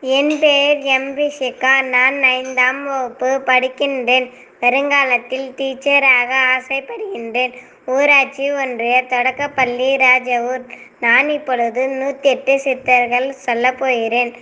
என் பெயர் எம். ரிஷிகா. நான் ஐந்தாம் வகுப்பு படிக்கின்றேன். வருங்காலத்தில் டீச்சராக ஆசைப்படுகின்றேன். ஊராட்சி ஒன்றிய தொடக்கப்பள்ளி ராஜவூர். நான் இப்பொழுது நூற்றெட்டு சித்தர்கள் சொல்லப்போகிறேன்.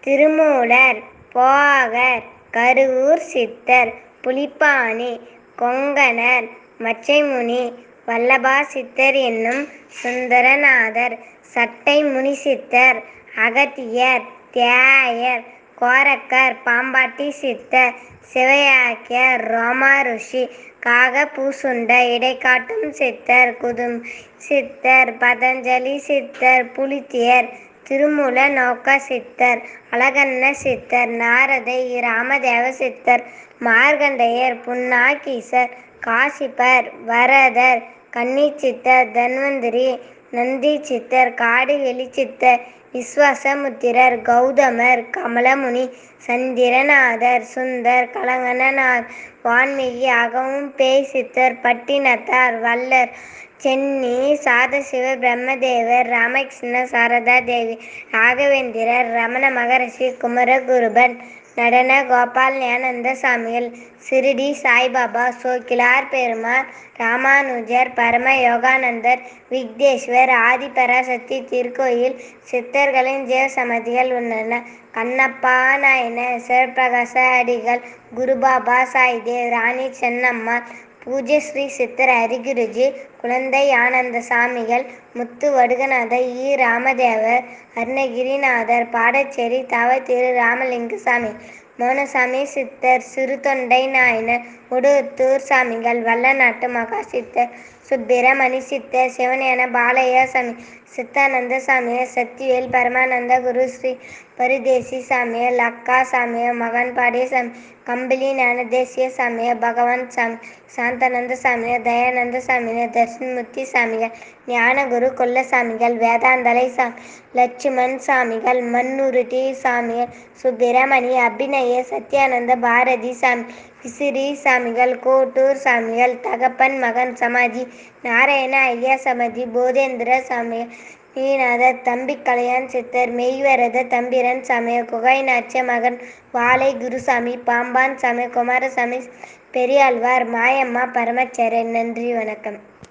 திருமூலர், போகர், கருவூர் சித்தர், புலிப்பாணி, கொங்கணர், மச்சைமுனி, வல்லபா சித்தர் என்னும் சுந்தரநாதர், சட்டை முனிசித்தர், அகத்தியர், தியாயர், கோரக்கர், பாம்பாட்டி சித்தர், சிவையாக்கியர் ரோமா ருஷி காக பூசுண்ட இடைக்காட்டும் சித்தர், குதும் சித்தர், பதஞ்சலி சித்தர், புலித்தியர், திருமூல நோக்க சித்தர், அழகண்ண சித்தர், நாரதை ராமதேவ சித்தர், மார்கண்டையர் புன்னாக்கீசர் காசிப்பர், வரதர், கன்னிச்சித்தர், தன்வந்திரி, நந்தி சித்தர் காடு சித்தர், விஸ்வாசமுத்திரர் கௌதமர், கமலமுனி, சந்திரநாதர், சுந்தர், கலங்கணனார் வான்மீகி, அகவும் பேய் சித்தர், பட்டினத்தார், வல்லர் சென்னி, சாதசிவ பிரம்மதேவர், ராமகிருஷ்ண சாரதா தேவி, ராகவேந்திரர், ரமண மகரிஷி, குமரகுருபன் நடன கோபால், ஞானந்த சாமிகள், சிறுடி சாய்பாபா சோக்கிலார் பெருமாள், ராமானுஜர், பரம யோகானந்தர், விக்னேஸ்வர் ஆதிபராசக்தி திருக்கோயில் சித்தர்களின் ஜீவசமாதிகள் உள்ளன. கண்ணப்பா நாயன சிவபிரகாச அடிகள், குருபாபா, சாய்தேவ், ராணி சென்னம்மாள், பூஜ்ய ஸ்ரீ சித்தர் ஹரிகுருஜி, குழந்தை ஆனந்தசாமிகள், முத்து வடுகநாதர், ஈ. ராமதேவர், அருணகிரிநாதர், பாடச்சேரி தவ. திரு. ராமலிங்கசாமி மௌனசாமி சித்தர், சிறுத்தொண்டை நாயனர் உடுத்தூர் சாமிகள், வல்லநாட்டு மகாசித்தர், சுப்பிரமணி சித்தர், சிவஞான பாலையா சாமி சித்தானந்த சாமிகள், சக்திவேல், பரமானந்த குரு, ஸ்ரீ பரிதேசி சாமிகள், லக்கா சாமிகள், பாடிய சாமி கம்பிலி ஞானதேசிக சாமிய பகவான் சாமிகள், சாந்தானந்த சாமிகள், தயானந்த சாமிகள், தர்ஷன்முத்தி சாமிகள், ஞானகுரு கொல்லசாமிகள், வேதாந்தலை சா லட்சுமண் சாமிகள், மண்ணுருட்டி சாமிகள், சுப்பிரமணி, அபிநய சத்யானந்த பாரதி சாமி விசிறி சாமிகள், கோட்டூர் சாமிகள், தகப்பன் மகன் சமாதி, நாராயண ஐயா சமாதி, போதேந்திர சாமிகள், ஈநாதர் தம்பி கலையான் சித்தர், மெய்வரத தம்பிரன் சமய குகை குகைநாச்சியார் மகன் வாழை குருசாமி, பாம்பான் சமய குமாரசாமி, பெரியாழ்வார், மாயம்மா, பரமச்சரன் நன்றி, வணக்கம்.